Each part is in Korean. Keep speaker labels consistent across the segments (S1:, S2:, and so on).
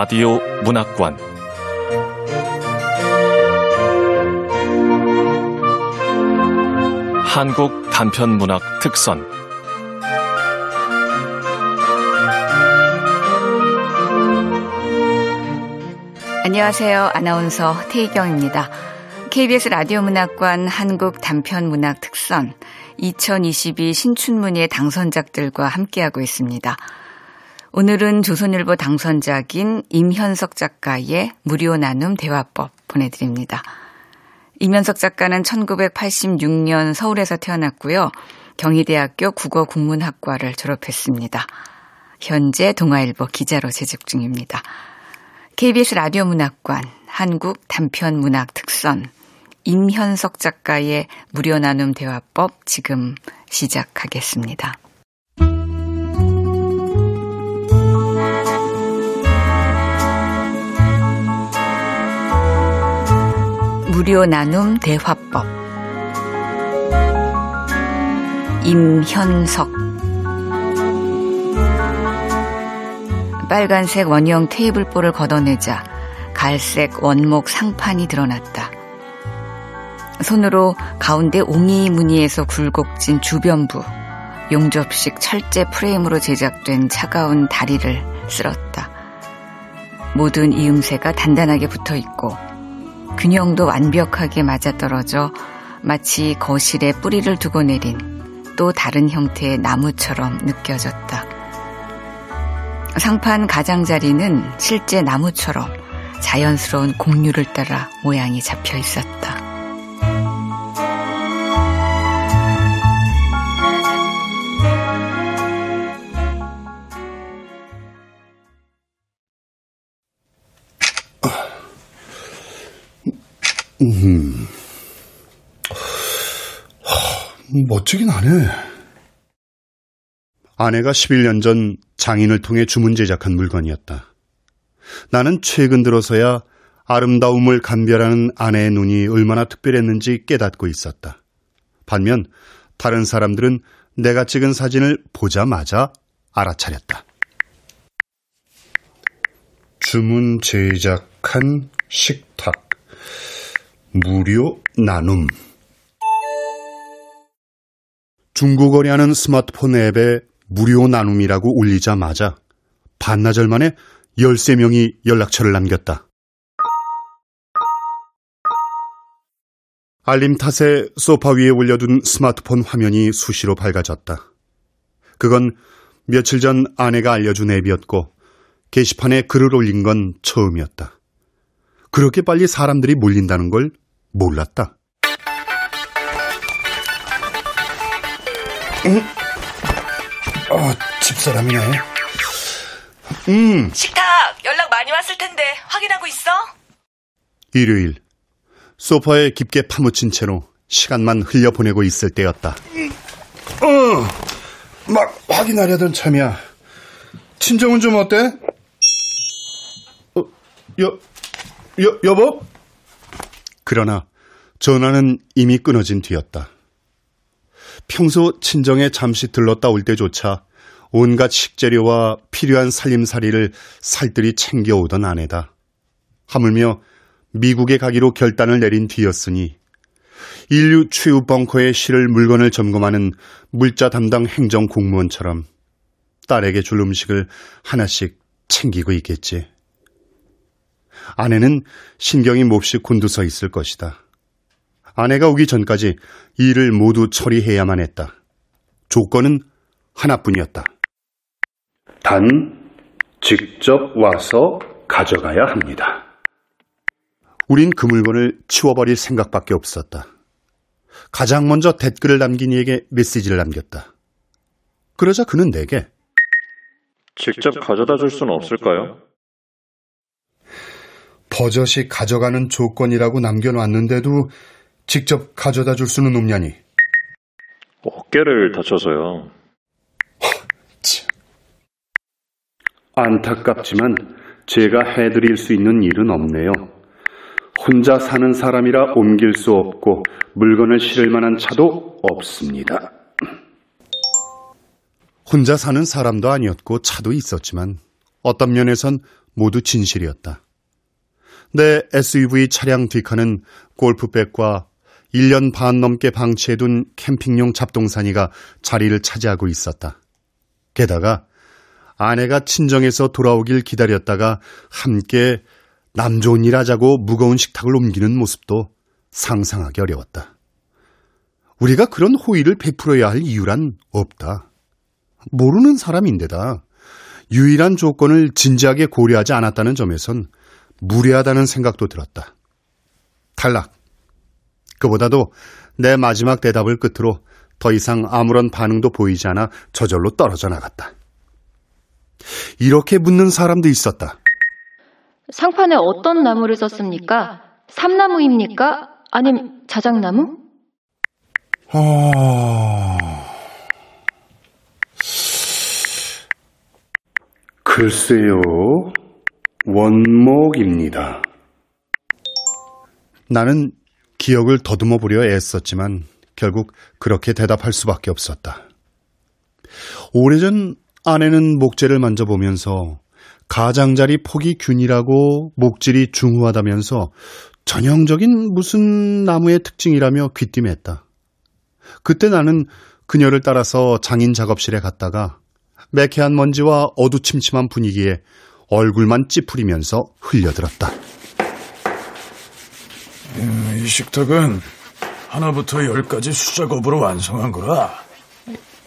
S1: 라디오 문학관 한국 단편 문학 특선
S2: 안녕하세요. 아나운서 태희경입니다. KBS 라디오 문학관 한국 단편 문학 특선 2022 신춘문예 당선작들과 함께하고 있습니다. 오늘은 조선일보 당선작인 임현석 작가의 무료 나눔 대화법 보내드립니다. 임현석 작가는 1986년 서울에서 태어났고요. 경희대학교 국어국문학과를 졸업했습니다. 현재 동아일보 기자로 재직 중입니다. KBS 라디오 문학관 한국 단편 문학 특선 임현석 작가의 무료 나눔 대화법 지금 시작하겠습니다. 무료 나눔 대화법 임현석 빨간색 원형 테이블볼을 걷어내자 갈색 원목 상판이 드러났다. 손으로 가운데 옹이 무늬에서 굴곡진 주변부, 용접식 철제 프레임으로 제작된 차가운 다리를 쓸었다. 모든 이음새가 단단하게 붙어 있고 균형도 완벽하게 맞아떨어져 마치 거실에 뿌리를 두고 내린 또 다른 형태의 나무처럼 느껴졌다. 상판 가장자리는 실제 나무처럼 자연스러운 곡류를 따라 모양이 잡혀 있었다.
S3: 음. 멋지긴 하네. 아내가 11년 전 장인을 통해 주문 제작한 물건이었다. 나는 최근 들어서야 아름다움을 감별하는 아내의 눈이 얼마나 특별했는지 깨닫고 있었다. 반면 다른 사람들은 내가 찍은 사진을 보자마자 알아차렸다. 주문 제작한 식탁. 무료 나눔. 중고거래하는 스마트폰 앱에 무료 나눔이라고 올리자마자 반나절 만에 13명이 연락처를 남겼다. 알림 탓에 소파 위에 올려둔 스마트폰 화면이 수시로 밝아졌다. 그건 며칠 전 아내가 알려준 앱이었고 게시판에 글을 올린 건 처음이었다. 그렇게 빨리 사람들이 몰린다는 걸 몰랐다. 응? 어, 집사람이네.
S4: 음. 식탁 연락 많이 왔을 텐데 확인하고 있어?
S3: 일요일 소파에 깊게 파묻힌 채로 시간만 흘려보내고 있을 때였다. 어, 막 확인하려던 참이야. 친정은 좀 어때? 어, 여, 여, 여보? 그러나 전화는 이미 끊어진 뒤였다. 평소 친정에 잠시 들렀다 올 때조차 온갖 식재료와 필요한 살림살이를 살뜰히 챙겨오던 아내다. 하물며 미국에 가기로 결단을 내린 뒤였으니 인류 최후 벙커에 실을 물건을 점검하는 물자 담당 행정 공무원처럼 딸에게 줄 음식을 하나씩 챙기고 있겠지. 아내는 신경이 몹시 곤두서 있을 것이다. 아내가 오기 전까지 일을 모두 처리해야만 했다. 조건은 하나뿐이었다. 단, 직접 와서 가져가야 합니다. 우린 그 물건을 치워버릴 생각밖에 없었다. 가장 먼저 댓글을 남긴 이에게 메시지를 남겼다. 그러자 그는 내게
S5: 직접 가져다 줄 수는 없을까요?
S3: 버젓이 가져가는 조건이라고 남겨놨는데도 직접 가져다 줄 수는 없냐니.
S5: 어깨를 다쳐서요.
S3: 안타깝지만 제가 해드릴 수 있는 일은 없네요. 혼자 사는 사람이라 옮길 수 없고 물건을 실을 만한 차도 없습니다. 혼자 사는 사람도 아니었고 차도 있었지만 어떤 면에선 모두 진실이었다. 내 SUV 차량 뒷칸은 골프백과 1년 반 넘게 방치해둔 캠핑용 잡동사니가 자리를 차지하고 있었다. 게다가 아내가 친정에서 돌아오길 기다렸다가 함께 남 좋은 일 하자고 무거운 식탁을 옮기는 모습도 상상하기 어려웠다. 우리가 그런 호의를 베풀어야 할 이유란 없다. 모르는 사람인데다 유일한 조건을 진지하게 고려하지 않았다는 점에선 무례하다는 생각도 들었다. 탈락. 그보다도 내 마지막 대답을 끝으로 더 이상 아무런 반응도 보이지 않아 저절로 떨어져 나갔다. 이렇게 묻는 사람도 있었다.
S6: 상판에 어떤 나무를 썼습니까? 삼나무입니까? 아님 자작나무?
S3: 어... 글쎄요, 원목입니다. 나는 기억을 더듬어 보려 애썼지만 결국 그렇게 대답할 수밖에 없었다. 오래전 아내는 목재를 만져보면서 가장자리 폭이 균일하고 목질이 중후하다면서 전형적인 무슨 나무의 특징이라며 귀띔했다. 그때 나는 그녀를 따라서 장인 작업실에 갔다가 매캐한 먼지와 어두침침한 분위기에 얼굴만 찌푸리면서 흘려들었다.
S7: 음, 이 식탁은 하나부터 열까지 수작업으로 완성한 거라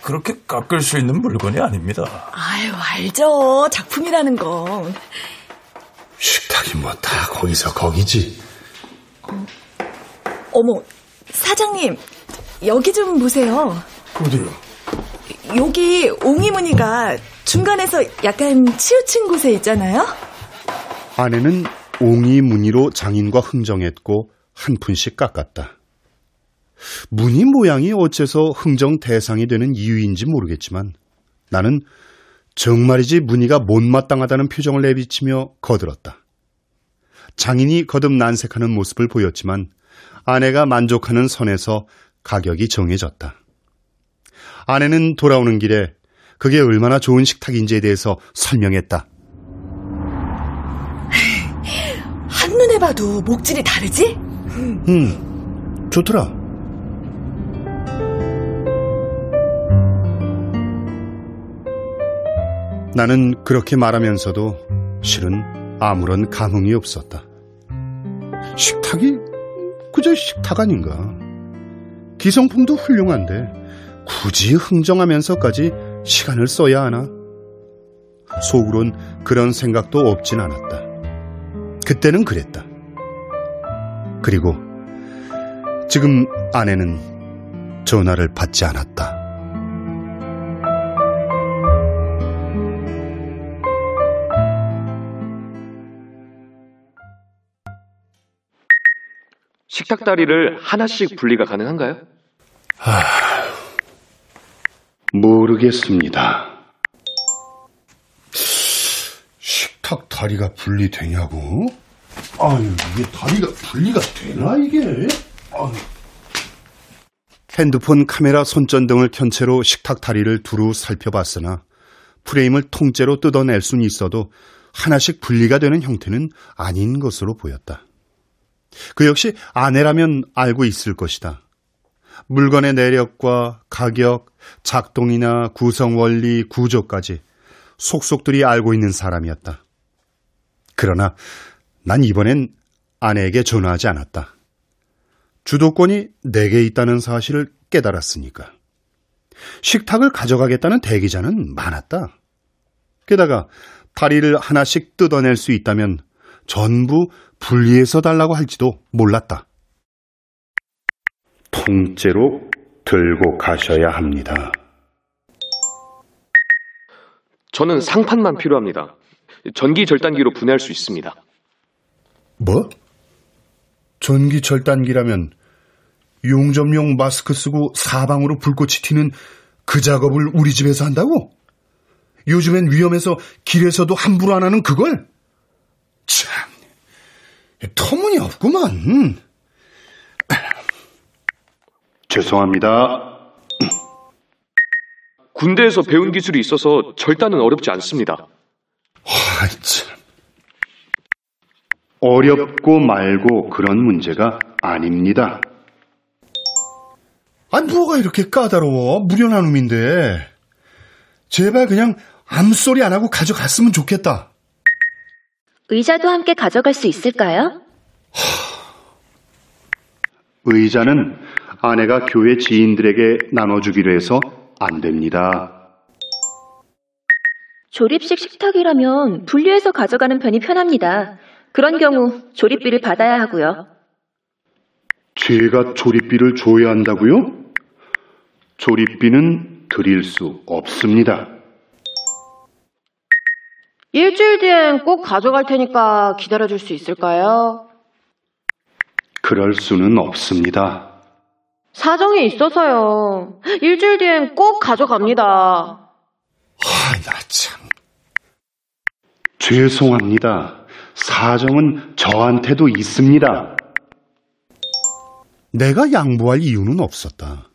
S7: 그렇게 깎을 수 있는 물건이 아닙니다.
S4: 아유, 알죠. 작품이라는 건.
S3: 식탁이 뭐 다 거기서 거기지.
S4: 어, 어머, 사장님, 여기 좀 보세요.
S7: 어디요?
S4: 여기 옹이무늬가 중간에서 약간 치우친 곳에 있잖아요?
S3: 아내는 옹이 무늬로 장인과 흥정했고 한 푼씩 깎았다. 무늬 모양이 어째서 흥정 대상이 되는 이유인지 모르겠지만 나는 정말이지 무늬가 못마땅하다는 표정을 내비치며 거들었다. 장인이 거듭 난색하는 모습을 보였지만 아내가 만족하는 선에서 가격이 정해졌다. 아내는 돌아오는 길에 그게 얼마나 좋은 식탁인지에 대해서 설명했다.
S4: 한눈에 봐도 목질이 다르지?
S3: 음, 좋더라. 나는 그렇게 말하면서도 실은 아무런 감흥이 없었다. 식탁이 그저 식탁 아닌가. 기성품도 훌륭한데 굳이 흥정하면서까지 시간을 써야 하나? 속으론 그런 생각도 없진 않았다. 그때는 그랬다. 그리고 지금 아내는 전화를 받지 않았다.
S8: 식탁 다리를 하나씩 분리가 가능한가요?
S3: 모르겠습니다. 식탁 다리가 분리되냐고? 아유, 이게 다리가 분리가 되나, 이게? 아유. 핸드폰 카메라 손전등을 켠 채로 식탁 다리를 두루 살펴봤으나 프레임을 통째로 뜯어낼 수는 있어도 하나씩 분리가 되는 형태는 아닌 것으로 보였다. 그 역시 아내라면 알고 있을 것이다. 물건의 내력과 가격, 작동이나 구성 원리, 구조까지 속속들이 알고 있는 사람이었다. 그러나 난 이번엔 아내에게 전화하지 않았다. 주도권이 내게 있다는 사실을 깨달았으니까. 식탁을 가져가겠다는 대기자는 많았다. 게다가 다리를 하나씩 뜯어낼 수 있다면 전부 분리해서 달라고 할지도 몰랐다. 통째로 들고 가셔야 합니다.
S8: 저는 상판만 필요합니다. 전기 절단기로 분해할 수 있습니다.
S3: 뭐? 전기 절단기라면 용접용 마스크 쓰고 사방으로 불꽃이 튀는 그 작업을 우리 집에서 한다고? 요즘엔 위험해서 길에서도 함부로 안 하는 그걸? 참, 터무니없구만. 죄송합니다.
S8: 군대에서 배운 기술이 있어서 절단은 어렵지 않습니다.
S3: 아, 참.
S9: 어렵고 말고 그런 문제가 아닙니다.
S3: 아니, 뭐가 이렇게 까다로워? 무련한 놈인데. 제발 그냥 아무 소리 안 하고 가져갔으면 좋겠다.
S6: 의자도 함께 가져갈 수 있을까요?
S9: 의자는 아내가 교회 지인들에게 나눠주기로 해서 안 됩니다.
S6: 조립식 식탁이라면 분리해서 가져가는 편이 편합니다. 그런 경우 조립비를 받아야 하고요.
S9: 제가 조립비를 줘야 한다고요? 조립비는 드릴 수 없습니다.
S6: 일주일 뒤엔 꼭 가져갈 테니까 기다려줄 수 있을까요?
S9: 그럴 수는 없습니다.
S6: 사정이 있어서요. 일주일 뒤엔 꼭 가져갑니다.
S3: 아, 나 참.
S9: 죄송합니다. 사정은 저한테도 있습니다.
S3: 내가 양보할 이유는 없었다.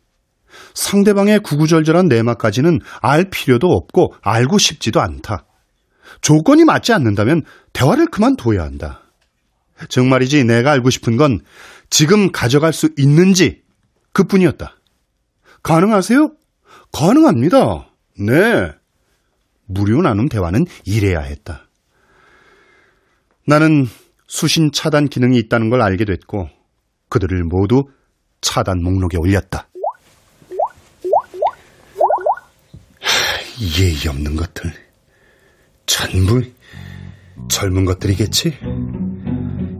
S3: 상대방의 구구절절한 내막까지는 알 필요도 없고 알고 싶지도 않다. 조건이 맞지 않는다면 대화를 그만둬야 한다. 정말이지 내가 알고 싶은 건 지금 가져갈 수 있는지 그뿐이었다. 가능하세요? 가능합니다. 네. 무료 나눔 대화는 이래야 했다. 나는 수신 차단 기능이 있다는 걸 알게 됐고 그들을 모두 차단 목록에 올렸다. 예의 없는 것들. 전부 젊은 것들이겠지?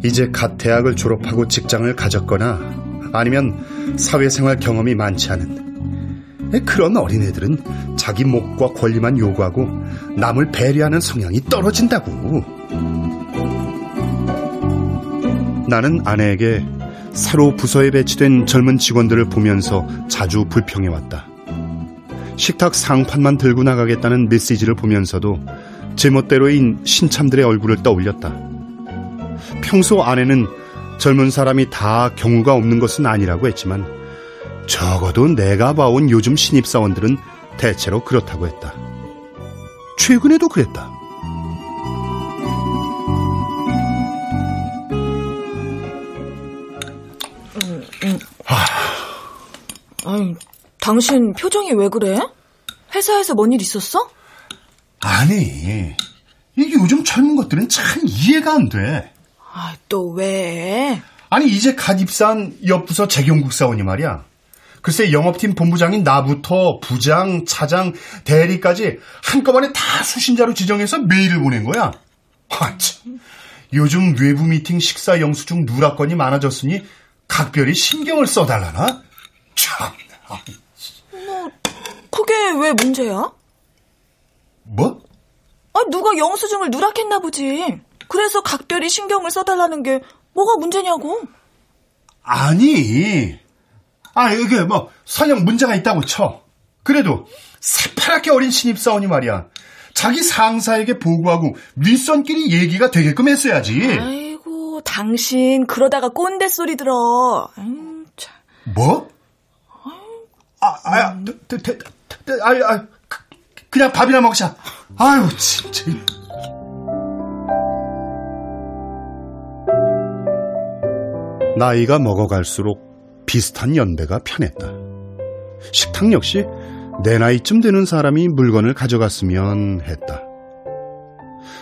S3: 이제 갓 대학을 졸업하고 직장을 가졌거나 아니면 사회생활 경험이 많지 않은 그런 어린애들은 자기 목과 권리만 요구하고 남을 배려하는 성향이 떨어진다고. 나는 아내에게 새로 부서에 배치된 젊은 직원들을 보면서 자주 불평해왔다. 식탁 상판만 들고 나가겠다는 메시지를 보면서도 제멋대로인 신참들의 얼굴을 떠올렸다. 평소 아내는 젊은 사람이 다 경우가 없는 것은 아니라고 했지만 적어도 내가 봐온 요즘 신입사원들은 대체로 그렇다고 했다. 최근에도 그랬다.
S4: 아니, 당신 표정이 왜 그래? 회사에서 뭔 일 있었어?
S3: 아니, 이게 요즘 젊은 것들은 참 이해가 안 돼.
S4: 아, 또 왜?
S3: 아니, 이제 갓 입사한 옆부서 재경국 사원이 말이야. 글쎄 영업팀 본부장인 나부터 부장, 차장, 대리까지 한꺼번에 다 수신자로 지정해서 메일을 보낸 거야. 아, 참. 요즘 외부 미팅 식사 영수증 누락건이 많아졌으니 각별히 신경을 써달라나? 참.
S4: 뭐, 그게 왜 문제야?
S3: 뭐?
S4: 아, 누가 영수증을 누락했나 보지. 그래서 각별히 신경을 써달라는 게 뭐가 문제냐고.
S3: 아니. 아, 이게 뭐, 설령 문제가 있다고 쳐. 그래도, 새파랗게 어린 신입사원이 말이야. 자기 상사에게 보고하고 윗선끼리 얘기가 되게끔 했어야지.
S4: 아이고, 당신 그러다가 꼰대 소리 들어. 참.
S3: 뭐? 아, 아, 대, 대, 대, 대, 아, 아, 그, 그냥 밥이나 먹자. 아유, 진짜. 나이가 먹어갈수록 비슷한 연배가 편했다. 식탁 역시 내 나이쯤 되는 사람이 물건을 가져갔으면 했다.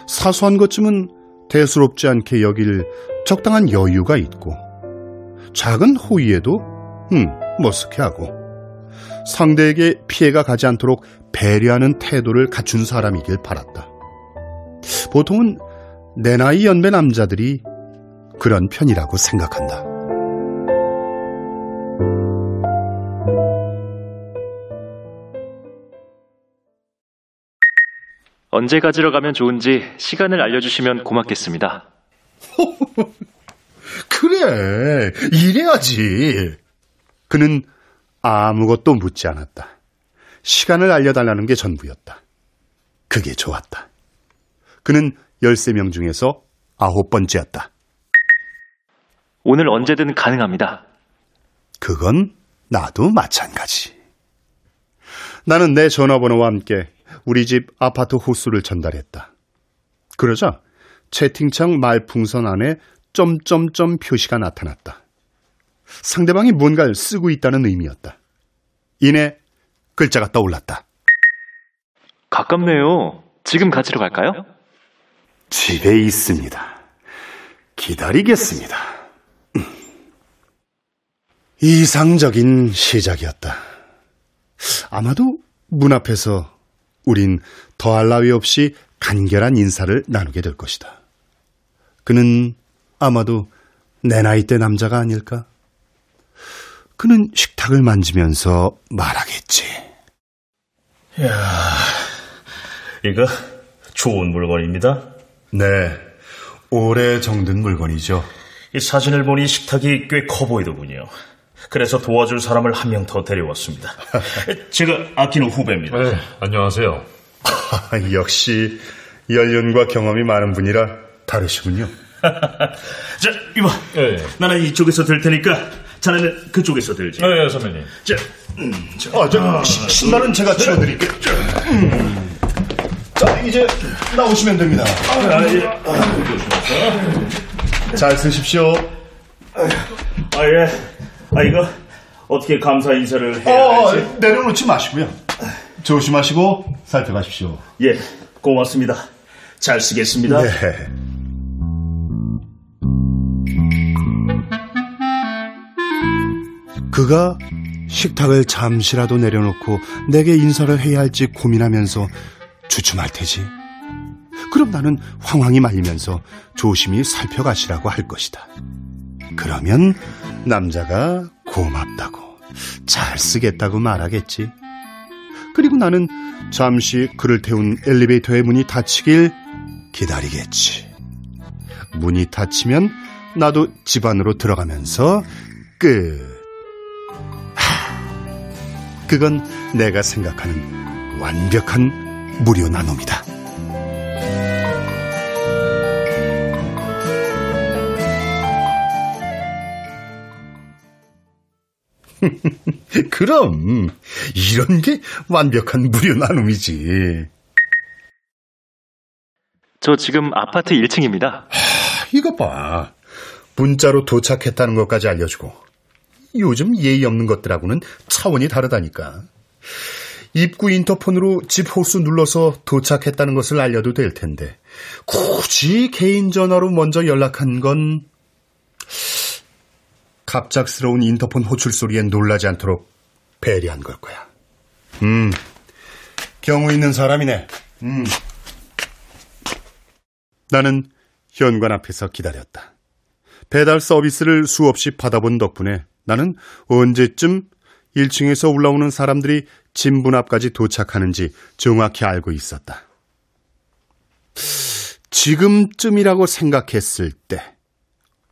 S3: 사소한 것쯤은 대수롭지 않게 여길 적당한 여유가 있고 작은 호의에도 음 머쓱해하고 상대에게 피해가 가지 않도록 배려하는 태도를 갖춘 사람이길 바랐다. 보통은 내 나이 연배 남자들이 그런 편이라고 생각한다.
S5: 언제 가지러 가면 좋은지 시간을 알려주시면 고맙겠습니다.
S3: 그래, 이래야지. 그는 아무것도 묻지 않았다. 시간을 알려달라는 게 전부였다. 그게 좋았다. 그는 13명 중에서 아홉 번째였다.
S5: 오늘 언제든 가능합니다.
S3: 그건 나도 마찬가지. 나는 내 전화번호와 함께 우리 집 아파트 호수를 전달했다. 그러자 채팅창 말풍선 안에 점점점 표시가 나타났다. 상대방이 뭔가를 쓰고 있다는 의미였다. 이내 글자가 떠올랐다.
S5: 가깝네요. 지금 가지러 갈까요?
S3: 집에 있습니다. 기다리겠습니다. 이상적인 시작이었다. 아마도 문 앞에서 우린 더할 나위 없이 간결한 인사를 나누게 될 것이다. 그는 아마도 내 나이 때 남자가 아닐까? 그는 식탁을 만지면서 말하겠지.
S10: 야, 이거 좋은 물건입니다.
S3: 네, 오래 정든 물건이죠.
S10: 이 사진을 보니 식탁이 꽤 커 보이더군요. 그래서 도와줄 사람을 한 명 더 데려왔습니다. 제가 아끼는 후배입니다.
S7: 네, 안녕하세요.
S3: 역시 연륜과 경험이 많은 분이라 다르시군요.
S10: 자, 이봐.
S7: 네.
S10: 나는 이쪽에서 들 테니까 자네는 그쪽에서 들지.
S7: 네, 선배님.
S10: 자,
S3: 아, 저 시- 신발은 제가 치워드릴게요. 음. 자, 이제 나오시면 됩니다.
S10: 아, 예.
S3: 잘 쓰십시오.
S10: 아, 예. 아, 이거 어떻게 감사 인사를 해야
S3: 어,
S10: 할지.
S3: 내려놓지 마시고요. 조심하시고 살펴가십시오.
S10: 예, 고맙습니다. 잘 쓰겠습니다.
S3: 네. 그가 식탁을 잠시라도 내려놓고 내게 인사를 해야 할지 고민하면서 주춤할 테지. 그럼 나는 황황히 말리면서 조심히 살펴가시라고 할 것이다. 그러면 남자가 고맙다고, 잘 쓰겠다고 말하겠지. 그리고 나는 잠시 그를 태운 엘리베이터의 문이 닫히길 기다리겠지. 문이 닫히면 나도 집 안으로 들어가면서 끝. 하, 그건 내가 생각하는 완벽한 무료 나눔이다. 그럼 이런 게 완벽한 무료 나눔이지.
S5: 저 지금 아파트 1층입니다.
S3: 이거 봐. 문자로 도착했다는 것까지 알려주고. 요즘 예의 없는 것들하고는 차원이 다르다니까. 입구 인터폰으로 집 호수 눌러서 도착했다는 것을 알려도 될 텐데. 굳이 개인 전화로 먼저 연락한 건 갑작스러운 인터폰 호출 소리에 놀라지 않도록 배려한 걸 거야. 음, 경우 있는 사람이네. 음. 나는 현관 앞에서 기다렸다. 배달 서비스를 수없이 받아본 덕분에 나는 언제쯤 1층에서 올라오는 사람들이 집문 앞까지 도착하는지 정확히 알고 있었다. 지금쯤이라고 생각했을 때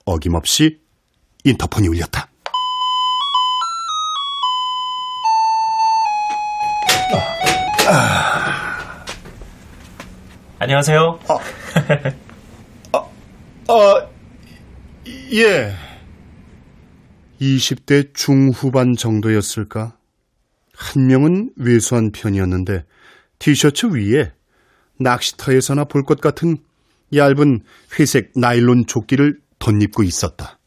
S3: 어김없이 인터폰이 울렸다.
S10: 안녕하세요.
S3: 아, 예. 20대 중후반 정도였을까? 한 명은 왜소한 편이었는데 티셔츠 위에 낚시터에서나 볼 것 같은 얇은 회색 나일론 조끼를 덧입고 있었다.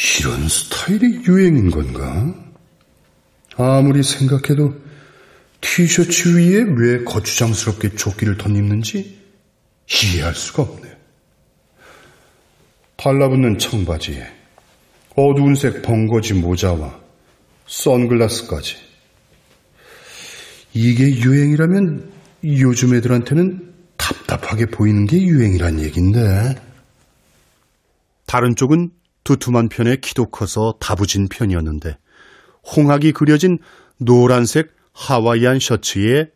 S3: 이런 스타일이 유행인 건가? 아무리 생각해도 티셔츠 위에 왜 거추장스럽게 조끼를 덧입는지 이해할 수가 없네. 달라붙는 청바지에 어두운 색 벙거지 모자와 선글라스까지. 이게 유행이라면 요즘 애들한테는 답답하게 보이는 게 유행이란 얘긴데. 다른 쪽은 두툼한 편에 키도 커서 다부진 편이었는데 홍학이 그려진 노란색 하와이안 셔츠에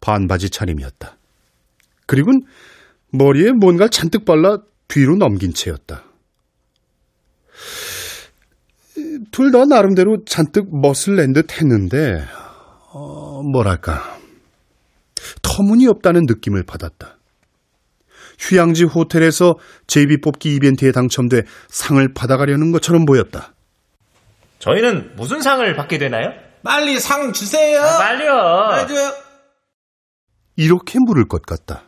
S3: 반바지 차림이었다. 그리고는 머리에 뭔가 잔뜩 발라 뒤로 넘긴 채였다. 둘 다 나름대로 잔뜩 멋을 낸 듯 했는데, 어, 뭐랄까, 터무니없다는 느낌을 받았다. 휴양지 호텔에서 제비 뽑기 이벤트에 당첨돼 상을 받아가려는 것처럼 보였다.
S10: 저희는 무슨 상을 받게 되나요?
S11: 빨리 상 주세요.
S10: 빨리요.
S11: 빨리 줘요.
S3: 이렇게 물을 것 같다.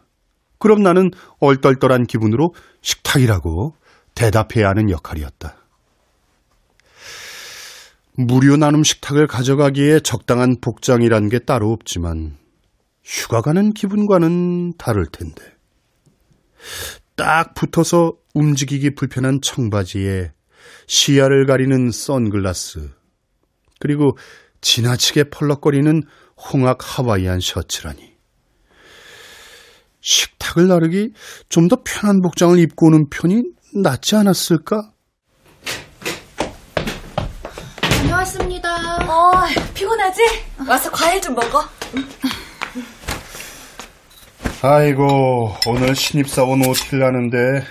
S3: 그럼 나는 얼떨떨한 기분으로 식탁이라고 대답해야 하는 역할이었다. 무료 나눔 식탁을 가져가기에 적당한 복장이란 게 따로 없지만 휴가 가는 기분과는 다를 텐데. 딱 붙어서 움직이기 불편한 청바지에 시야를 가리는 선글라스, 그리고 지나치게 펄럭거리는 홍학 하와이안 셔츠라니. 식탁을 나르기 좀 더 편한 복장을 입고 오는 편이 낫지 않았을까?
S4: 다녀왔습니다. 어, 피곤하지? 와서 과일 좀 먹어.
S3: 아이고, 오늘 신입사원 옷틸라는데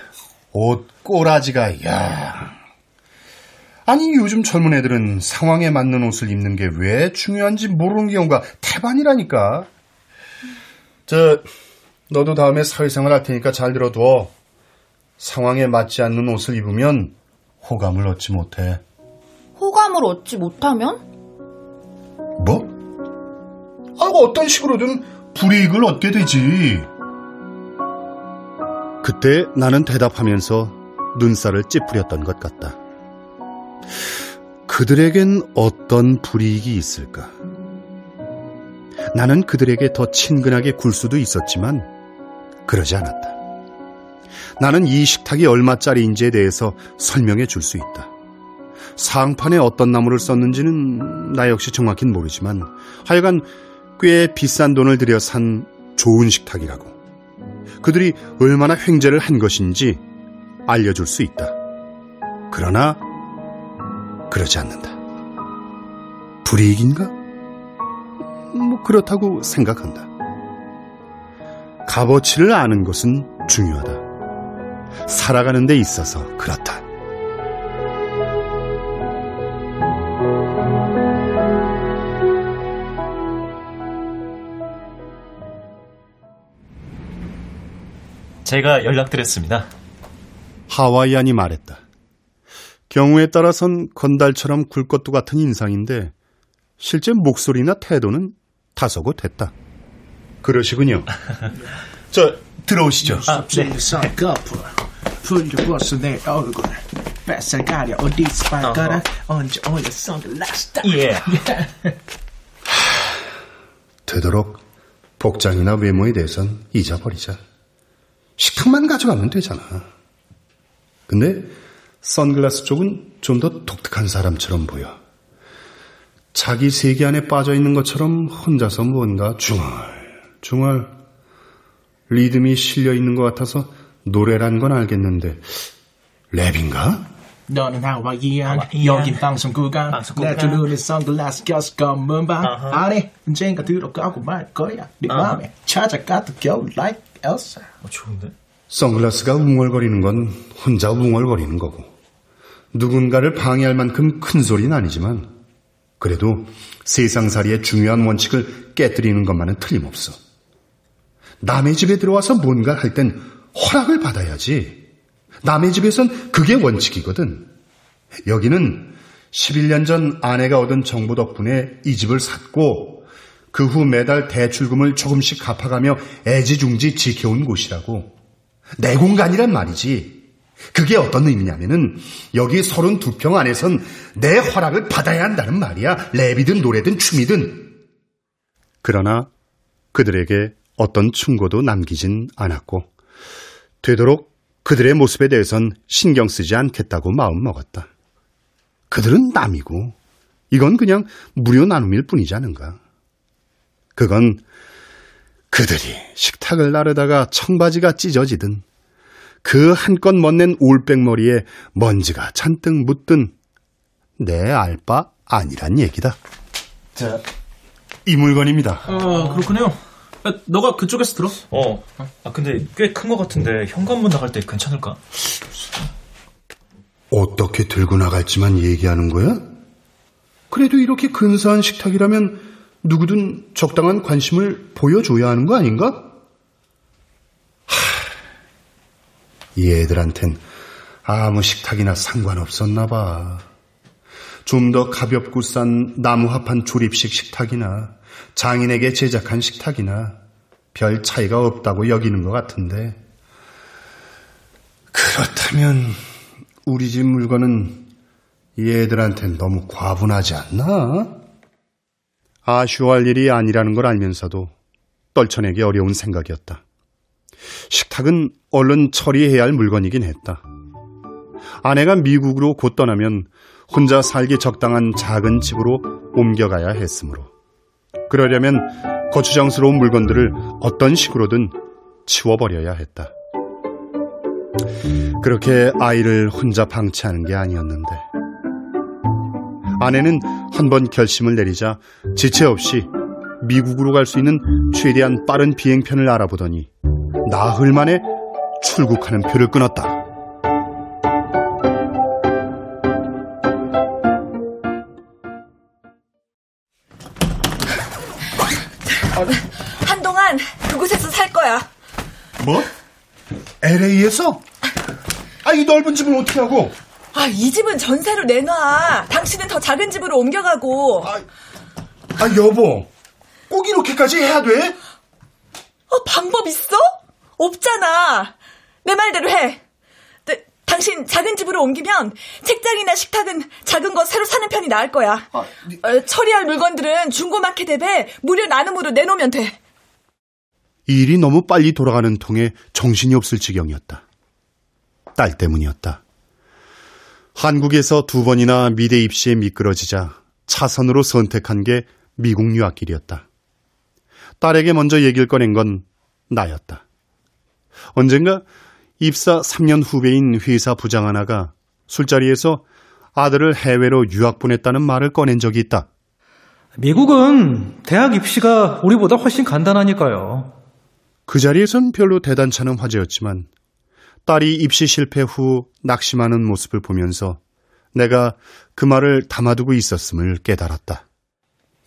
S3: 옷 꼬라지가, 야 아니, 요즘 젊은 애들은 상황에 맞는 옷을 입는 게 왜 중요한지 모르는 경우가 태반이라니까. 저, 너도 다음에 사회생활 할 테니까 잘 들어둬. 상황에 맞지 않는 옷을 입으면 호감을 얻지 못해.
S4: 호감을 얻지 못하면?
S3: 뭐? 아이고, 어떤 식으로든 불이익을 얻게 되지. 그때 나는 대답하면서 눈살을 찌푸렸던 것 같다. 그들에겐 어떤 불이익이 있을까? 나는 그들에게 더 친근하게 굴 수도 있었지만 그러지 않았다. 나는 이 식탁이 얼마짜리인지에 대해서 설명해 줄 수 있다. 상판에 어떤 나무를 썼는지는 나 역시 정확히는 모르지만 하여간 꽤 비싼 돈을 들여 산 좋은 식탁이라고. 그들이 얼마나 횡재를 한 것인지 알려줄 수 있다. 그러나 그러지 않는다. 불이익인가? 뭐 그렇다고 생각한다. 값어치를 아는 것은 중요하다. 살아가는 데 있어서 그렇다.
S5: 제가 연락드렸습니다.
S3: 하와이안이 말했다. 경우에 따라선 건달처럼 굴 것도 같은 인상인데 실제 목소리나 태도는 다소곳했다. 그러시군요. 저 들어오시죠.
S11: 아, 네. 풀려버서 내 얼굴 뱃살 가려 어디서 발가락 언제 올려 선글라스 딱
S5: 예.
S3: 되도록 복장이나 외모에 대해선 잊어버리자. 식탁만 가져가면 되잖아. 근데 선글라스 쪽은 좀 더 독특한 사람처럼 보여. 자기 세계 안에 빠져 있는 것처럼 혼자서 뭔가 중얼, 중얼, 리듬이 실려 있는 것 같아서 노래란 건 알겠는데, 랩인가?
S11: 너는 하와이안 여긴 방송 구간 내두 눈에 선글라스 껴서 검은 밤 안에 언젠가 들어가고 말 거야 네 맘에 찾아가도 겨울 like Elsa
S5: 어, 좋은데?
S3: 선글라스가 웅얼거리는 건 혼자 웅얼거리는 거고, 누군가를 방해할 만큼 큰 소리는 아니지만, 그래도 세상살이의 중요한 원칙을 깨뜨리는 것만은 틀림없어. 남의 집에 들어와서 뭔가 할땐 허락을 받아야지. 남의 집에선 그게 원칙이거든. 여기는 11년 전 아내가 얻은 정보 덕분에 이 집을 샀고 그 후 매달 대출금을 조금씩 갚아가며 애지중지 지켜온 곳이라고. 내 공간이란 말이지. 그게 어떤 의미냐면은 여기 32평 안에선 내 허락을 받아야 한다는 말이야. 랩이든 노래든 춤이든. 그러나 그들에게 어떤 충고도 남기진 않았고 되도록 그들의 모습에 대해선 신경 쓰지 않겠다고 마음 먹었다. 그들은 남이고 이건 그냥 무료 나눔일 뿐이지 않은가. 그건 그들이 식탁을 나르다가 청바지가 찢어지든 그 한껏 멋낸 올백머리에 먼지가 잔뜩 묻든 내 알바 아니란 얘기다. 자, 이 물건입니다.
S10: 어, 그렇군요. 야, 너가 그쪽에서 들어?
S5: 어. 아, 근데 꽤 큰 것 같은데 현관문 나갈 때 괜찮을까?
S3: 어떻게 들고 나갈지만 얘기하는 거야? 그래도 이렇게 근사한 식탁이라면 누구든 적당한 관심을 보여줘야 하는 거 아닌가? 하, 이 애들한텐 아무 식탁이나 상관없었나 봐. 좀 더 가볍고 싼 나무합판 조립식 식탁이나 장인에게 제작한 식탁이나 별 차이가 없다고 여기는 것 같은데. 그렇다면 우리 집 물건은 얘들한텐 너무 과분하지 않나? 아쉬워할 일이 아니라는 걸 알면서도 떨쳐내기 어려운 생각이었다. 식탁은 얼른 처리해야 할 물건이긴 했다. 아내가 미국으로 곧 떠나면 혼자 살기 적당한 작은 집으로 옮겨가야 했으므로 그러려면 거추장스러운 물건들을 어떤 식으로든 치워버려야 했다. 그렇게 아이를 혼자 방치하는 게 아니었는데 아내는 한 번 결심을 내리자 지체 없이 미국으로 갈 수 있는 최대한 빠른 비행편을 알아보더니 나흘 만에 출국하는 표를 끊었다.
S4: 한동안 그곳에서 살 거야.
S3: 뭐? LA에서? 아, 이 넓은 집을 어떻게 하고?
S4: 아, 이 집은 전세로 내놔. 당신은 더 작은 집으로 옮겨가고.
S3: 아, 아 여보. 꼭 이렇게까지 해야 돼?
S4: 어, 방법 있어? 없잖아. 내 말대로 해. 네, 당신 작은 집으로 옮기면 책장이나 식탁은 작은 거 새로 사는 편이 나을 거야. 아, 네. 어, 처리할 물건들은 중고마켓 앱에 무료 나눔으로 내놓으면 돼.
S3: 일이 너무 빨리 돌아가는 통에 정신이 없을 지경이었다. 딸 때문이었다. 한국에서 두 번이나 미대 입시에 미끄러지자 차선으로 선택한 게 미국 유학길이었다. 딸에게 먼저 얘기를 꺼낸 건 나였다. 언젠가 입사 3년 후배인 회사 부장 하나가 술자리에서 아들을 해외로 유학 보냈다는 말을 꺼낸 적이 있다.
S12: 미국은 대학 입시가 우리보다 훨씬 간단하니까요.
S3: 그 자리에선 별로 대단찮은 화제였지만 딸이 입시 실패 후 낙심하는 모습을 보면서 내가 그 말을 담아두고 있었음을 깨달았다.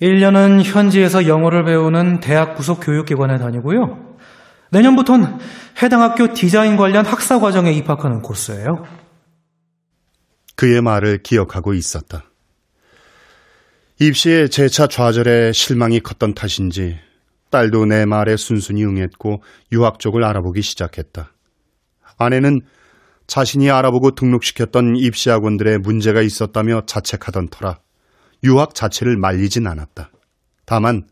S12: 1년은 현지에서 영어를 배우는 대학 구속 교육기관에 다니고요. 내년부터는 해당 학교 디자인 관련 학사 과정에 입학하는 코스예요.
S3: 그의 말을 기억하고 있었다. 입시에 재차 좌절에 실망이 컸던 탓인지 딸도 내 말에 순순히 응했고 유학 쪽을 알아보기 시작했다. 아내는 자신이 알아보고 등록시켰던 입시학원들의 문제가 있었다며 자책하던 터라 유학 자체를 말리진 않았다. 다만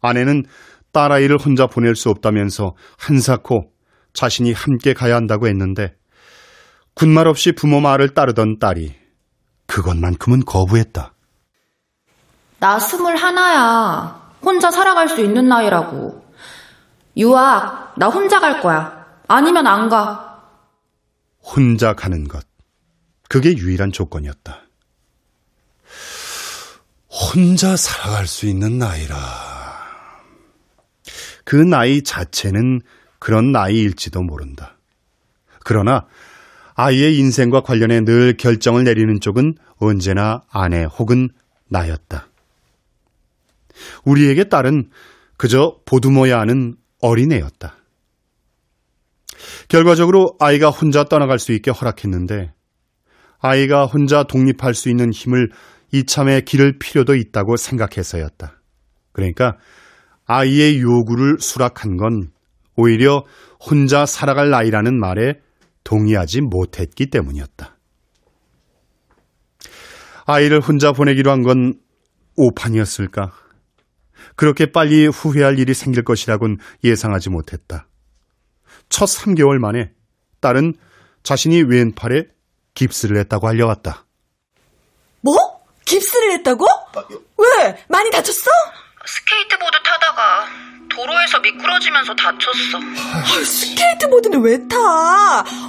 S3: 아내는 딸아이를 혼자 보낼 수 없다면서 한사코 자신이 함께 가야 한다고 했는데 군말 없이 부모 말을 따르던 딸이 그것만큼은 거부했다.
S9: 나 스물 하나야. 혼자 살아갈 수 있는 나이라고. 유학, 나 혼자 갈 거야. 아니면 안 가.
S3: 혼자 가는 것. 그게 유일한 조건이었다. 혼자 살아갈 수 있는 나이라. 그 나이 자체는 그런 나이일지도 모른다. 그러나 아이의 인생과 관련해 늘 결정을 내리는 쪽은 언제나 아내 혹은 나였다. 우리에게 딸은 그저 보듬어야 하는 어린애였다. 결과적으로 아이가 혼자 떠나갈 수 있게 허락했는데 아이가 혼자 독립할 수 있는 힘을 이참에 기를 필요도 있다고 생각해서였다. 그러니까 아이의 요구를 수락한 건 오히려 혼자 살아갈 나이라는 말에 동의하지 못했기 때문이었다. 아이를 혼자 보내기로 한 건 오판이었을까? 그렇게 빨리 후회할 일이 생길 것이라곤 예상하지 못했다. 첫 3개월 만에 딸은 자신이 왼팔에 깁스를 했다고 알려왔다.
S4: 뭐? 깁스를 했다고? 왜? 많이 다쳤어?
S9: 스케이트보드 타다가 도로에서 미끄러지면서 다쳤어.
S4: 아, 스케이트보드는 왜 타?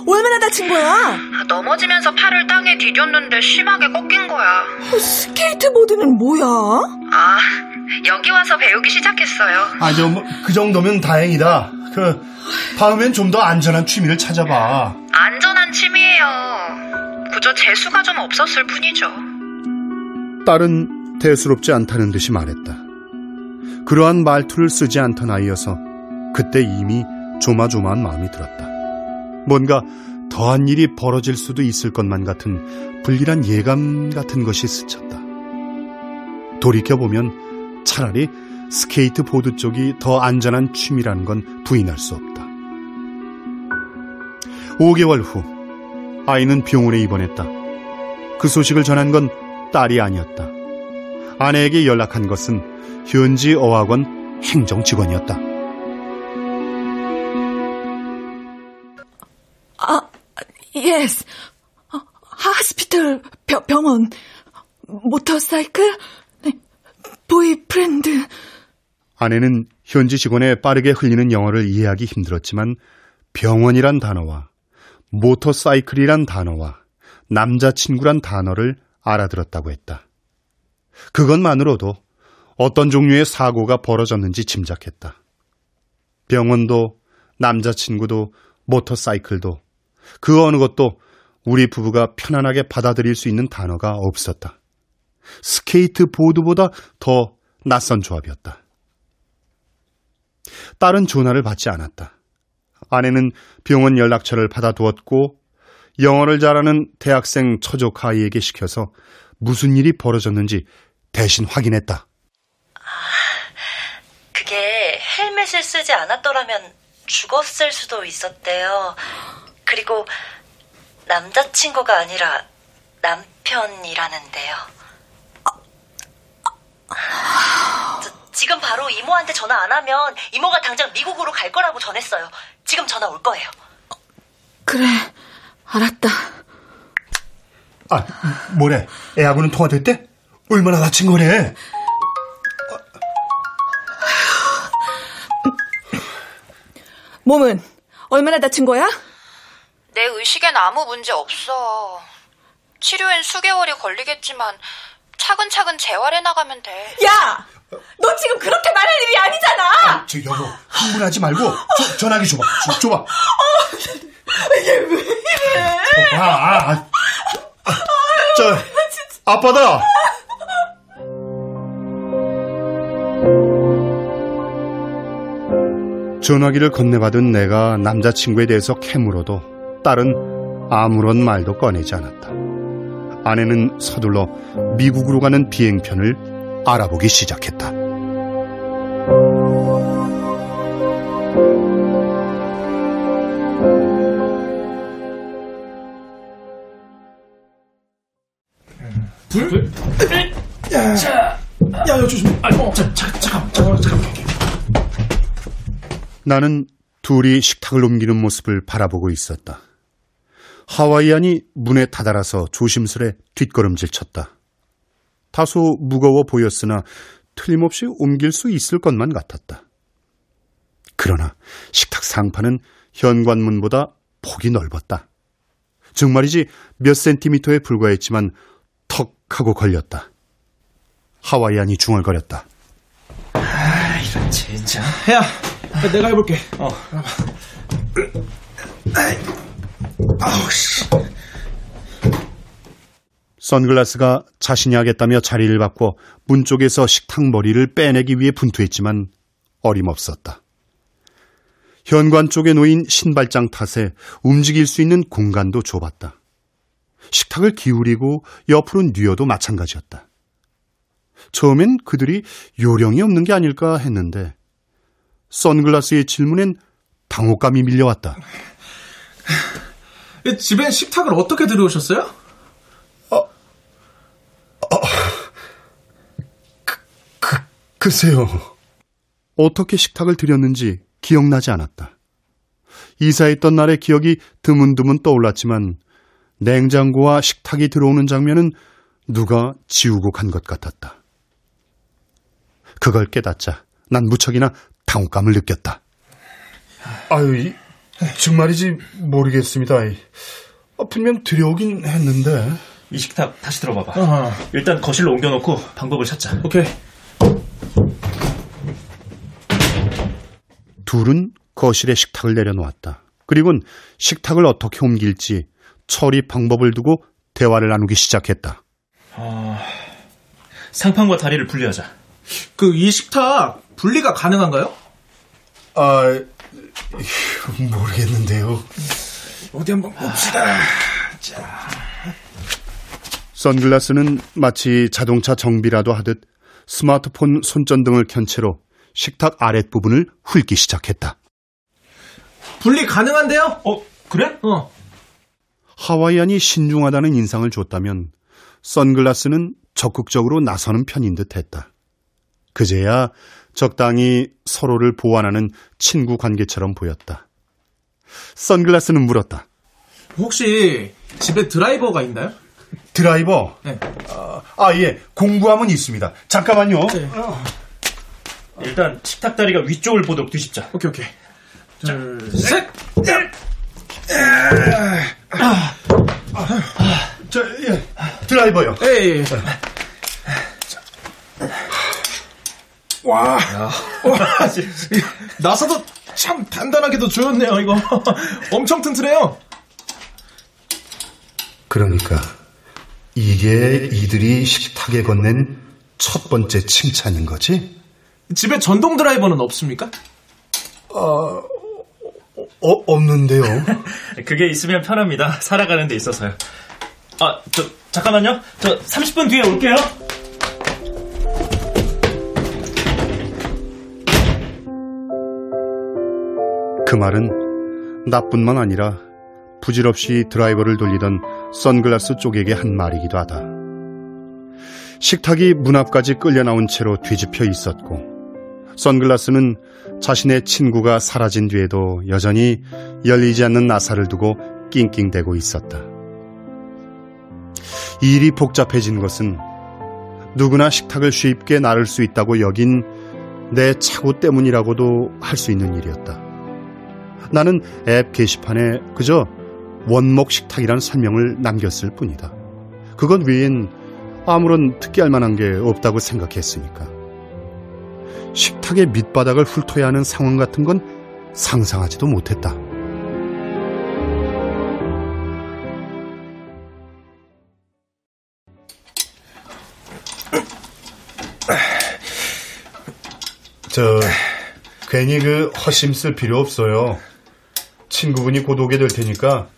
S4: 얼마나 다친 거야?
S9: 아, 넘어지면서 팔을 땅에 디뎠는데 심하게 꺾인 거야.
S4: 아, 스케이트보드는 뭐야?
S9: 아, 여기 와서 배우기 시작했어요.
S3: 아, 저, 뭐, 그 정도면 다행이다. 그, 다음엔 좀 더 안전한 취미를 찾아봐.
S9: 안전한 취미예요. 그저 재수가 좀 없었을 뿐이죠.
S3: 딸은 대수롭지 않다는 듯이 말했다. 그러한 말투를 쓰지 않던 아이여서 그때 이미 조마조마한 마음이 들었다. 뭔가 더한 일이 벌어질 수도 있을 것만 같은 불길한 예감 같은 것이 스쳤다. 돌이켜보면 차라리 스케이트 보드 쪽이 더 안전한 취미라는 건 부인할 수 없다. 5개월 후 아이는 병원에 입원했다. 그 소식을 전한 건 딸이 아니었다. 아내에게 연락한 것은 현지 어학원 행정 직원이었다.
S4: 아, yes. hospital 병원 motorcycle 네, boyfriend
S3: 아내는 현지 직원의 빠르게 흘리는 영어를 이해하기 힘들었지만 병원이란 단어와 모터사이클이란 단어와 남자친구란 단어를 알아들었다고 했다. 그것만으로도 어떤 종류의 사고가 벌어졌는지 짐작했다. 병원도 남자친구도 모터사이클도 그 어느 것도 우리 부부가 편안하게 받아들일 수 있는 단어가 없었다. 스케이트 보드보다 더 낯선 조합이었다. 딸은 전화를 받지 않았다. 아내는 병원 연락처를 받아두었고 영어를 잘하는 대학생 처족 아이에게 시켜서 무슨 일이 벌어졌는지 대신 확인했다.
S13: 아, 그게 헬멧을 쓰지 않았더라면 죽었을 수도 있었대요. 그리고 남자친구가 아니라 남편이라는데요. 저, 지금 바로 이모한테 전화 안 하면 이모가 당장 미국으로 갈 거라고 전했어요. 지금 전화 올 거예요.
S4: 그래, 알았다.
S3: 아, 뭐래? 애하고는 통화됐대? 얼마나 다친 거래?
S4: 몸은 얼마나 다친 거야?
S9: 내 의식엔 아무 문제 없어. 치료엔 수개월이 걸리겠지만 차근차근 재활해 나가면 돼.
S4: 야! 너 지금 그렇게 말할 일이 아니잖아!
S3: 아, 저 여보, 흥분하지 말고 저, 전화기 줘봐. 줘, 줘봐.
S4: 이게 왜 이래?
S3: 아, 아, 아. 저, 아빠다! 전화기를 건네받은 내가 남자친구에 대해서 캐물어도 딸은 아무런 말도 꺼내지 않았다. 아내는 서둘러 미국으로 가는 비행편을 알아보기 시작했다.
S11: 둘, 야, 자, 야, 야, 조심. 아, 어, 자, 잠깐, 잠깐, 잠깐, 잠깐.
S3: 나는 둘이 식탁을 옮기는 모습을 바라보고 있었다. 하와이안이 문에 다다라서 조심스레 뒷걸음질 쳤다. 다소 무거워 보였으나 틀림없이 옮길 수 있을 것만 같았다. 그러나 식탁 상판은 현관문보다 폭이 넓었다. 정말이지 몇 센티미터에 불과했지만 턱 하고 걸렸다. 하와이안이 중얼거렸다.
S11: 아, 이런 진짜. 야, 내가 해볼게. 어.
S3: 아우, 씨. 선글라스가 자신이 하겠다며 자리를 바꿔 문 쪽에서 식탁 머리를 빼내기 위해 분투했지만 어림없었다. 현관 쪽에 놓인 신발장 탓에 움직일 수 있는 공간도 좁았다. 식탁을 기울이고 옆으로 뉘어도 마찬가지였다. 처음엔 그들이 요령이 없는 게 아닐까 했는데 선글라스의 질문엔 당혹감이 밀려왔다.
S11: 집엔 식탁을 어떻게 들여오셨어요?
S3: 어, 어, 그, 그, 글쎄요. 어떻게 식탁을 들였는지 기억나지 않았다. 이사했던 날의 기억이 드문드문 떠올랐지만 냉장고와 식탁이 들어오는 장면은 누가 지우고 간 것 같았다. 그걸 깨닫자 난 무척이나 당혹감을 느꼈다. 아유, 정말이지 모르겠습니다. 아, 분명 들여오긴 했는데.
S10: 이 식탁 다시 들어봐봐. 어허. 일단 거실로 옮겨놓고 방법을 찾자.
S11: 오케이.
S3: 둘은 거실에 식탁을 내려놓았다. 그리고는 식탁을 어떻게 옮길지 처리 방법을 두고 대화를 나누기 시작했다.
S10: 어... 상판과 다리를 분리하자.
S11: 그 이 식탁 분리가 가능한가요?
S3: 아, 모르겠는데요.
S11: 어디 한번 봅시다. 자.
S3: 선글라스는 마치 자동차 정비라도 하듯 스마트폰 손전등을 켠 채로 식탁 아랫부분을 훑기 시작했다.
S11: 분리 가능한데요?
S10: 어, 그래?
S11: 어.
S3: 하와이안이 신중하다는 인상을 줬다면 선글라스는 적극적으로 나서는 편인 듯 했다. 그제야 적당히 서로를 보완하는 친구 관계처럼 보였다. 선글라스는 물었다.
S11: 혹시 집에 드라이버가 있나요?
S3: 드라이버?
S11: 네.
S3: 아, 아, 예. 공구함은 있습니다. 잠깐만요. 네.
S10: 일단 식탁 다리가 위쪽을 보도록 뒤집자.
S11: 오케이, 오케이. 둘, 셋! 넷!
S3: 아, 저, 예. 드라이버요.
S11: 예, 예. 예. 와. 와. 나사도 참 단단하게도 조였네요, 이거. 엄청 튼튼해요.
S3: 그러니까 이게 이들이 식탁에 건넨 첫 번째 칭찬인 거지?
S11: 집에 전동 드라이버는 없습니까?
S3: 어, 어 없는데요.
S10: 그게 있으면 편합니다. 살아가는 데 있어서요. 아, 저 잠깐만요. 저 30분 뒤에 올게요.
S3: 그 말은 나뿐만 아니라 부질없이 드라이버를 돌리던 선글라스 쪽에게 한 말이기도 하다. 식탁이 문 앞까지 끌려 나온 채로 뒤집혀 있었고, 선글라스는 자신의 친구가 사라진 뒤에도 여전히 열리지 않는 나사를 두고 낑낑대고 있었다. 일이 복잡해진 것은 누구나 식탁을 쉽게 나를 수 있다고 여긴 내 차고 때문이라고도 할 수 있는 일이었다. 나는 앱 게시판에 그저 원목 식탁이라는 설명을 남겼을 뿐이다. 그것 외엔 아무런 특기할 만한 게 없다고 생각했으니까. 식탁의 밑바닥을 훑어야 하는 상황 같은 건 상상하지도 못했다. 저 괜히 그 허심 쓸 필요 없어요. 친구분이 곧 오게 될 테니까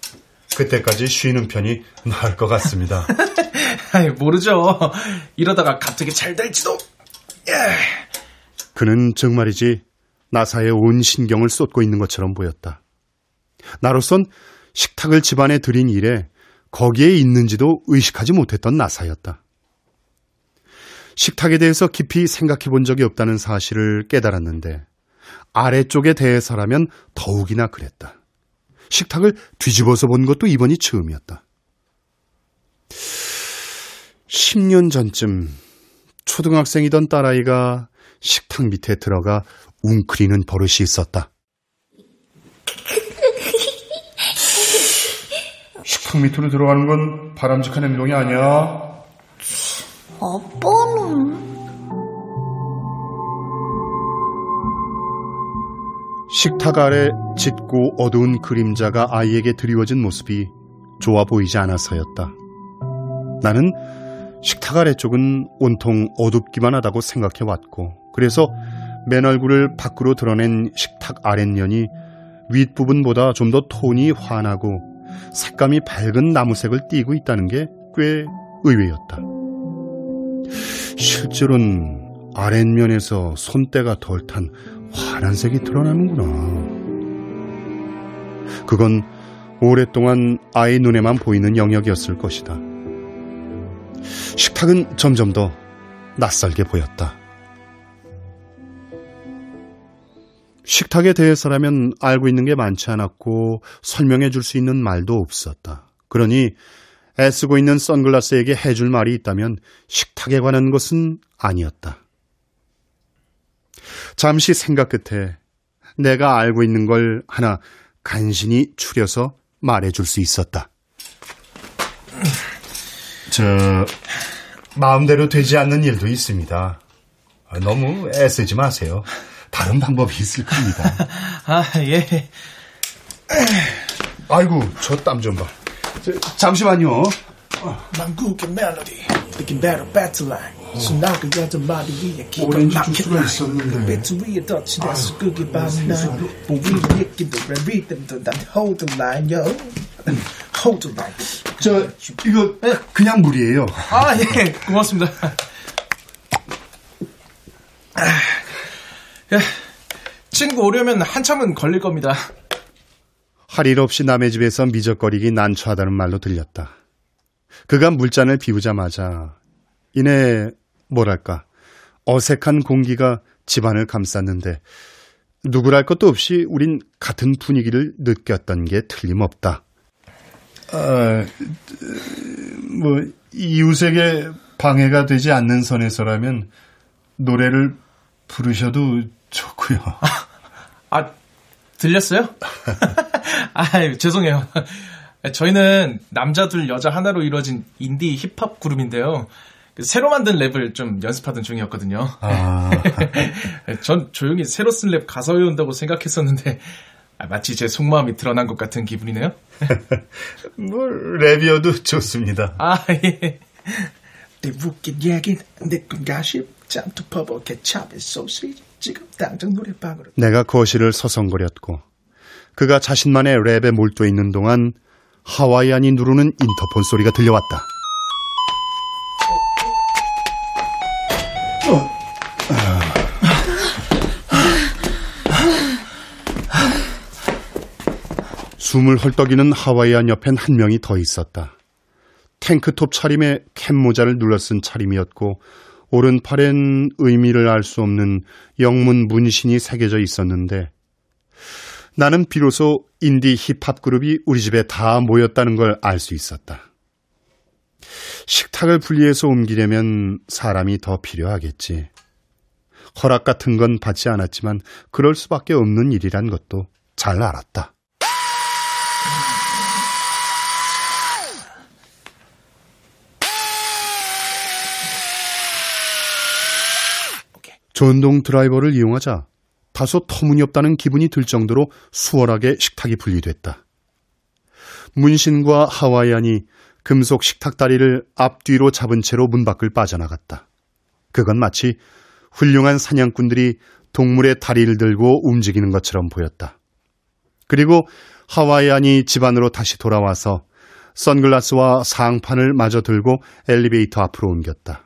S3: 그때까지 쉬는 편이 나을 것 같습니다.
S11: 아이, 모르죠. 이러다가 갑자기 잘 될지도. 예.
S3: 그는 정말이지 나사에 온 신경을 쏟고 있는 것처럼 보였다. 나로선 식탁을 집안에 들인 일에 거기에 있는지도 의식하지 못했던 나사였다. 식탁에 대해서 깊이 생각해 본 적이 없다는 사실을 깨달았는데 아래쪽에 대해서라면 더욱이나 그랬다. 식탁을 뒤집어서 본 것도 이번이 처음이었다. 10년 전쯤 초등학생이던 딸아이가 식탁 밑에 들어가 웅크리는 버릇이 있었다. 식탁 밑으로 들어가는 건 바람직한 행동이 아니야.
S9: 아빠는...
S3: 식탁 아래 짙고 어두운 그림자가 아이에게 드리워진 모습이 좋아 보이지 않아서였다. 나는 식탁 아래 쪽은 온통 어둡기만 하다고 생각해 왔고, 그래서 맨 얼굴을 밖으로 드러낸 식탁 아랫면이 윗부분보다 좀 더 톤이 환하고 색감이 밝은 나무색을 띠고 있다는 게 꽤 의외였다. 실제로는 아랫면에서 손때가 덜 탄 환한 색이 드러나는구나. 그건 오랫동안 아이 눈에만 보이는 영역이었을 것이다. 식탁은 점점 더 낯설게 보였다. 식탁에 대해서라면 알고 있는 게 많지 않았고 설명해 줄 수 있는 말도 없었다. 그러니 애쓰고 있는 선글라스에게 해줄 말이 있다면 식탁에 관한 것은 아니었다. 잠시 생각 끝에 내가 알고 있는 걸 하나 간신히 추려서 말해줄 수 있었다. 저, 마음대로 되지 않는 일도 있습니다. 너무 애쓰지 마세요. 다른 방법이 있을 겁니다.
S11: 아, 예.
S3: 아이고, 저 땀 좀 봐. 저, 잠시만요.
S11: 만국의 멜로디, 느낌 배 순나그 여자 마디 위에 기가 라인.
S3: 있었는데.
S11: 배트 위에 덧치돼서 그게 밤날 우리 느낌도 리듬도 난 hold the line, yo. hold the line.
S3: 저, 이거 그냥 물이에요.
S11: 아, 예. 고맙습니다. 야, 친구 오려면 한참은 걸릴 겁니다.
S3: 할 일 없이 남의 집에서 미적거리기 난처하다는 말로 들렸다. 그가 물잔을 비우자마자 이내 뭐랄까 어색한 공기가 집안을 감쌌는데 누구랄 것도 없이 우린 같은 분위기를 느꼈던 게 틀림없다. 아, 뭐 이웃에게 방해가 되지 않는 선에서라면 노래를 부르셔도 좋고요.
S11: 아, 들렸어요? 아, 죄송해요. 저희는 남자 둘 여자 하나로 이루어진 인디 힙합 그룹인데요. 그 새로 만든 랩을 좀 연습하던 중이었거든요. 아. 전 조용히 새로 쓴 랩 가사 외운다고 생각했었는데 아, 마치 제 속마음이 드러난 것 같은 기분이네요.
S3: 뭐 랩이어도 좋습니다.
S11: 아 예. 내 웃긴 얘기 내꿈 가십 짬투 퍼벅해 차베 소시지 지금 당장 노래방으로
S3: 내가 거실을 서성거렸고 그가 자신만의 랩에 몰두해 있는 동안 하와이안이 누르는 인터폰 소리가 들려왔다. 숨을 헐떡이는 하와이안 옆엔 한 명이 더 있었다. 탱크톱 차림에 캡모자를 눌러쓴 차림이었고 오른팔엔 의미를 알 수 없는 영문 문신이 새겨져 있었는데 나는 비로소 인디 힙합 그룹이 우리 집에 다 모였다는 걸 알 수 있었다. 식탁을 분리해서 옮기려면 사람이 더 필요하겠지. 허락 같은 건 받지 않았지만 그럴 수밖에 없는 일이란 것도 잘 알았다. 전동 드라이버를 이용하자 다소 터무니없다는 기분이 들 정도로 수월하게 식탁이 분리됐다. 문신과 하와이안이 금속 식탁 다리를 앞뒤로 잡은 채로 문 밖을 빠져나갔다. 그건 마치 훌륭한 사냥꾼들이 동물의 다리를 들고 움직이는 것처럼 보였다. 그리고 하와이안이 집 안으로 다시 돌아와서 선글라스와 상판을 마저 들고 엘리베이터 앞으로 옮겼다.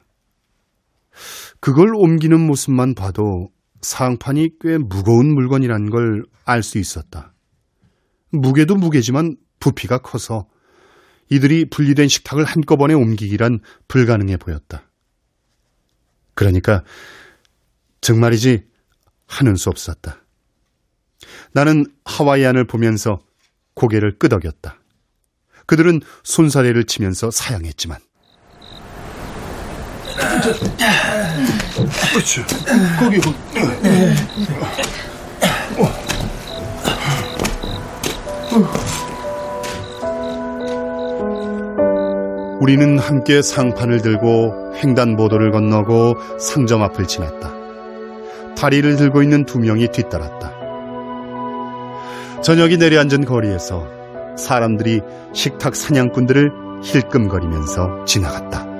S3: 그걸 옮기는 모습만 봐도 상판이 꽤 무거운 물건이란 걸알 수 있었다. 무게도 무게지만 부피가 커서 이들이 분리된 식탁을 한꺼번에 옮기기란 불가능해 보였다. 그러니까 정말이지 하는 수 없었다. 나는 하와이안을 보면서 고개를 끄덕였다. 그들은 손사래를 치면서 사양했지만
S14: 그렇지. 거기.
S3: 우리는 함께 상판을 들고 횡단보도를 건너고 상점 앞을 지났다. 다리를 들고 있는 두 명이 뒤따랐다. 저녁이 내려앉은 거리에서 사람들이 식탁 사냥꾼들을 힐끔거리면서 지나갔다.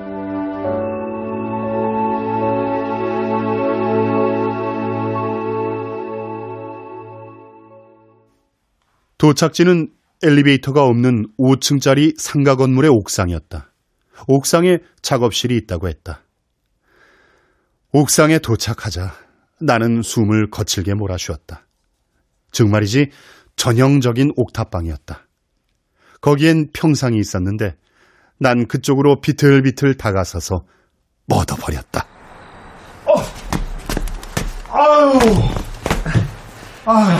S3: 도착지는 엘리베이터가 없는 5층짜리 상가 건물의 옥상이었다. 옥상에 작업실이 있다고 했다. 옥상에 도착하자 나는 숨을 거칠게 몰아쉬었다. 정말이지 전형적인 옥탑방이었다. 거기엔 평상이 있었는데 난 그쪽으로 비틀비틀 다가서서 뻗어버렸다. 어!
S10: 아유! 아유!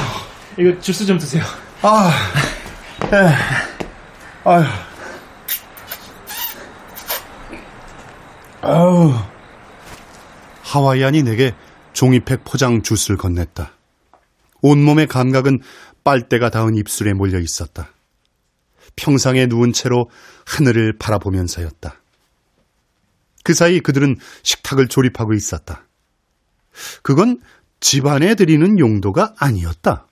S10: 이거 주스 좀 드세요.
S14: 아, 에, 아유.
S3: 아우. 하와이안이 내게 종이팩 포장 주스를 건넸다. 온몸의 감각은 빨대가 닿은 입술에 몰려 있었다. 평상에 누운 채로 하늘을 바라보면서였다. 그 사이 그들은 식탁을 조립하고 있었다. 그건 집안에 드리는 용도가 아니었다.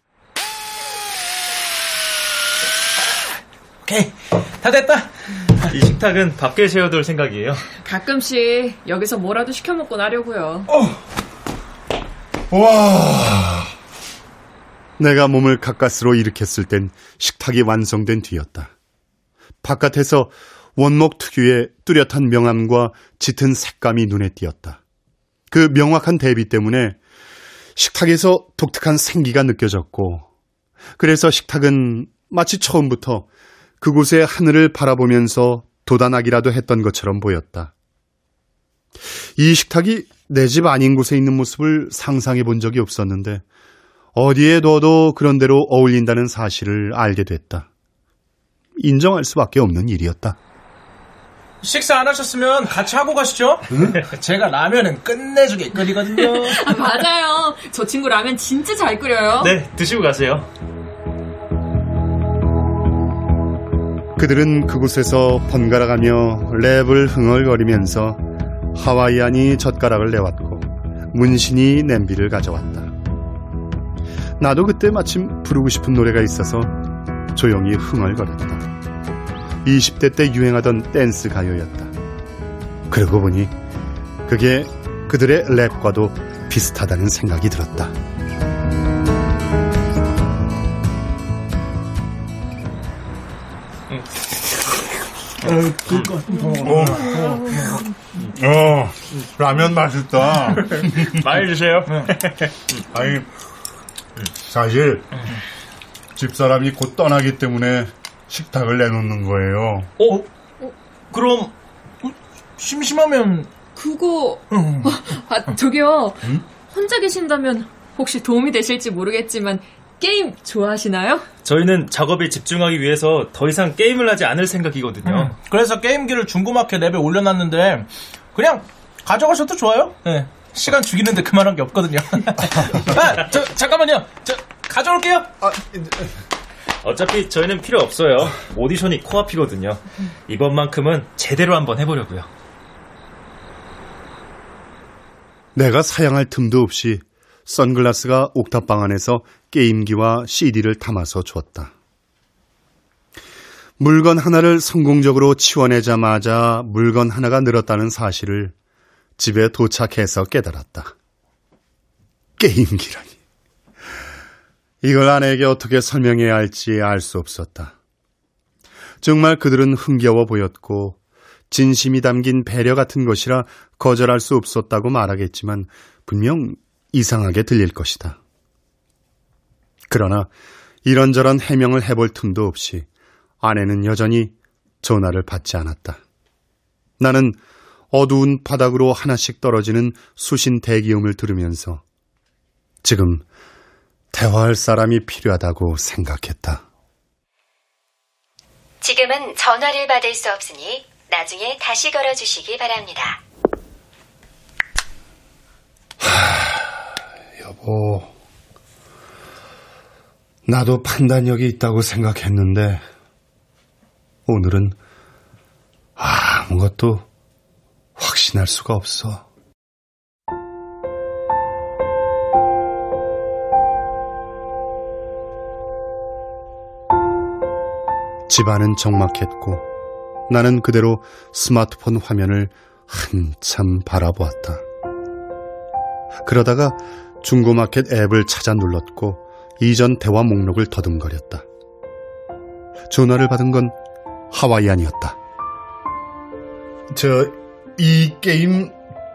S10: 오케이. 다 됐다. 이 식탁은 밖에 세워둘 생각이에요.
S15: 가끔씩 여기서 뭐라도 시켜 먹고 나려고요.
S3: 어. 와. 내가 몸을 가까스로 일으켰을 땐 식탁이 완성된 뒤였다. 바깥에서 원목 특유의 뚜렷한 명암과 짙은 색감이 눈에 띄었다. 그 명확한 대비 때문에 식탁에서 독특한 생기가 느껴졌고, 그래서 식탁은 마치 처음부터 그곳의 하늘을 바라보면서 도단하기라도 했던 것처럼 보였다. 이 식탁이 내 집 아닌 곳에 있는 모습을 상상해 본 적이 없었는데, 어디에 둬도 그런 대로 어울린다는 사실을 알게 됐다. 인정할 수밖에 없는 일이었다.
S11: 식사 안 하셨으면 같이 하고 가시죠. 응? 제가 라면은 끝내주게 끓이거든요.
S15: 아, 맞아요. 저 친구 라면 진짜 잘 끓여요.
S10: 네, 드시고 가세요.
S3: 그들은 그곳에서 번갈아가며 랩을 흥얼거리면서 하와이안이 젓가락을 내왔고 문신이 냄비를 가져왔다. 나도 그때 마침 부르고 싶은 노래가 있어서 조용히 흥얼거렸다. 20대 때 유행하던 댄스 가요였다. 그러고 보니 그게 그들의 랩과도 비슷하다는 생각이 들었다.
S14: 어, 어, 라면 맛있다.
S10: 많이 드세요.
S14: 아니, 사실 집사람이 곧 떠나기 때문에 식탁을 내놓는 거예요.
S11: 어? 어? 그럼 심심하면
S15: 그거 아 저기요 응? 혼자 계신다면 혹시 도움이 되실지 모르겠지만 게임 좋아하시나요?
S10: 저희는 작업에 집중하기 위해서 더 이상 게임을 하지 않을 생각이거든요. 음,
S11: 그래서 게임기를 중고마켓 랩에 올려놨는데 그냥 가져가셔도 좋아요. 네. 시간 죽이는데 그만한 게 없거든요. 아, 저 잠깐만요. 저 가져올게요. 아,
S10: 어차피 저희는 필요 없어요. 오디션이 코앞이거든요. 이번만큼은 제대로 한번 해보려고요.
S3: 내가 사양할 틈도 없이 선글라스가 옥탑방 안에서 게임기와 CD를 담아서 주었다. 물건 하나를 성공적으로 치워내자마자 물건 하나가 늘었다는 사실을 집에 도착해서 깨달았다. 게임기라니. 이걸 아내에게 어떻게 설명해야 할지 알 수 없었다. 정말 그들은 흥겨워 보였고 진심이 담긴 배려 같은 것이라 거절할 수 없었다고 말하겠지만 분명 이상하게 들릴 것이다. 그러나 이런저런 해명을 해볼 틈도 없이 아내는 여전히 전화를 받지 않았다. 나는 어두운 바닥으로 하나씩 떨어지는 수신 대기음을 들으면서 지금 대화할 사람이 필요하다고 생각했다.
S16: 지금은 전화를 받을 수 없으니 나중에 다시 걸어주시기 바랍니다.
S3: 하, 여보, 나도 판단력이 있다고 생각했는데 오늘은 아무것도 확신할 수가 없어. 집안은 적막했고 나는 그대로 스마트폰 화면을 한참 바라보았다. 그러다가 중고마켓 앱을 찾아 눌렀고 이전 대화 목록을 더듬거렸다. 전화를 받은 건 하와이안이었다.
S14: 저, 이 게임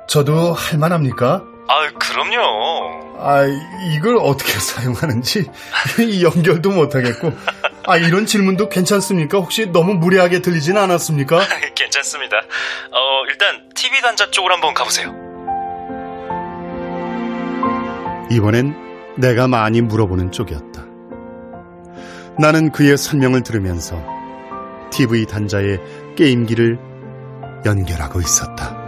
S14: 저도 할만합니까?
S10: 아, 그럼요.
S14: 아, 이걸 어떻게 사용하는지 연결도 못하겠고. 아, 이런 질문도 괜찮습니까? 혹시 너무 무례하게 들리진 않았습니까?
S10: 괜찮습니다. 어, 일단 TV 단자 쪽으로 한번 가보세요.
S3: 이번엔 내가 많이 물어보는 쪽이었다. 나는 그의 설명을 들으면서 TV 단자에 게임기를 연결하고 있었다.